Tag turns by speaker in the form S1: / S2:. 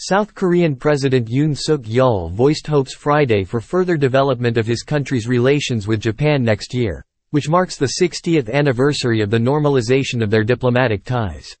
S1: South Korean President Yoon Suk-yeol voiced hopes Friday for further development of his country's relations with Japan next year, which marks the 60th anniversary of the normalization of their diplomatic ties.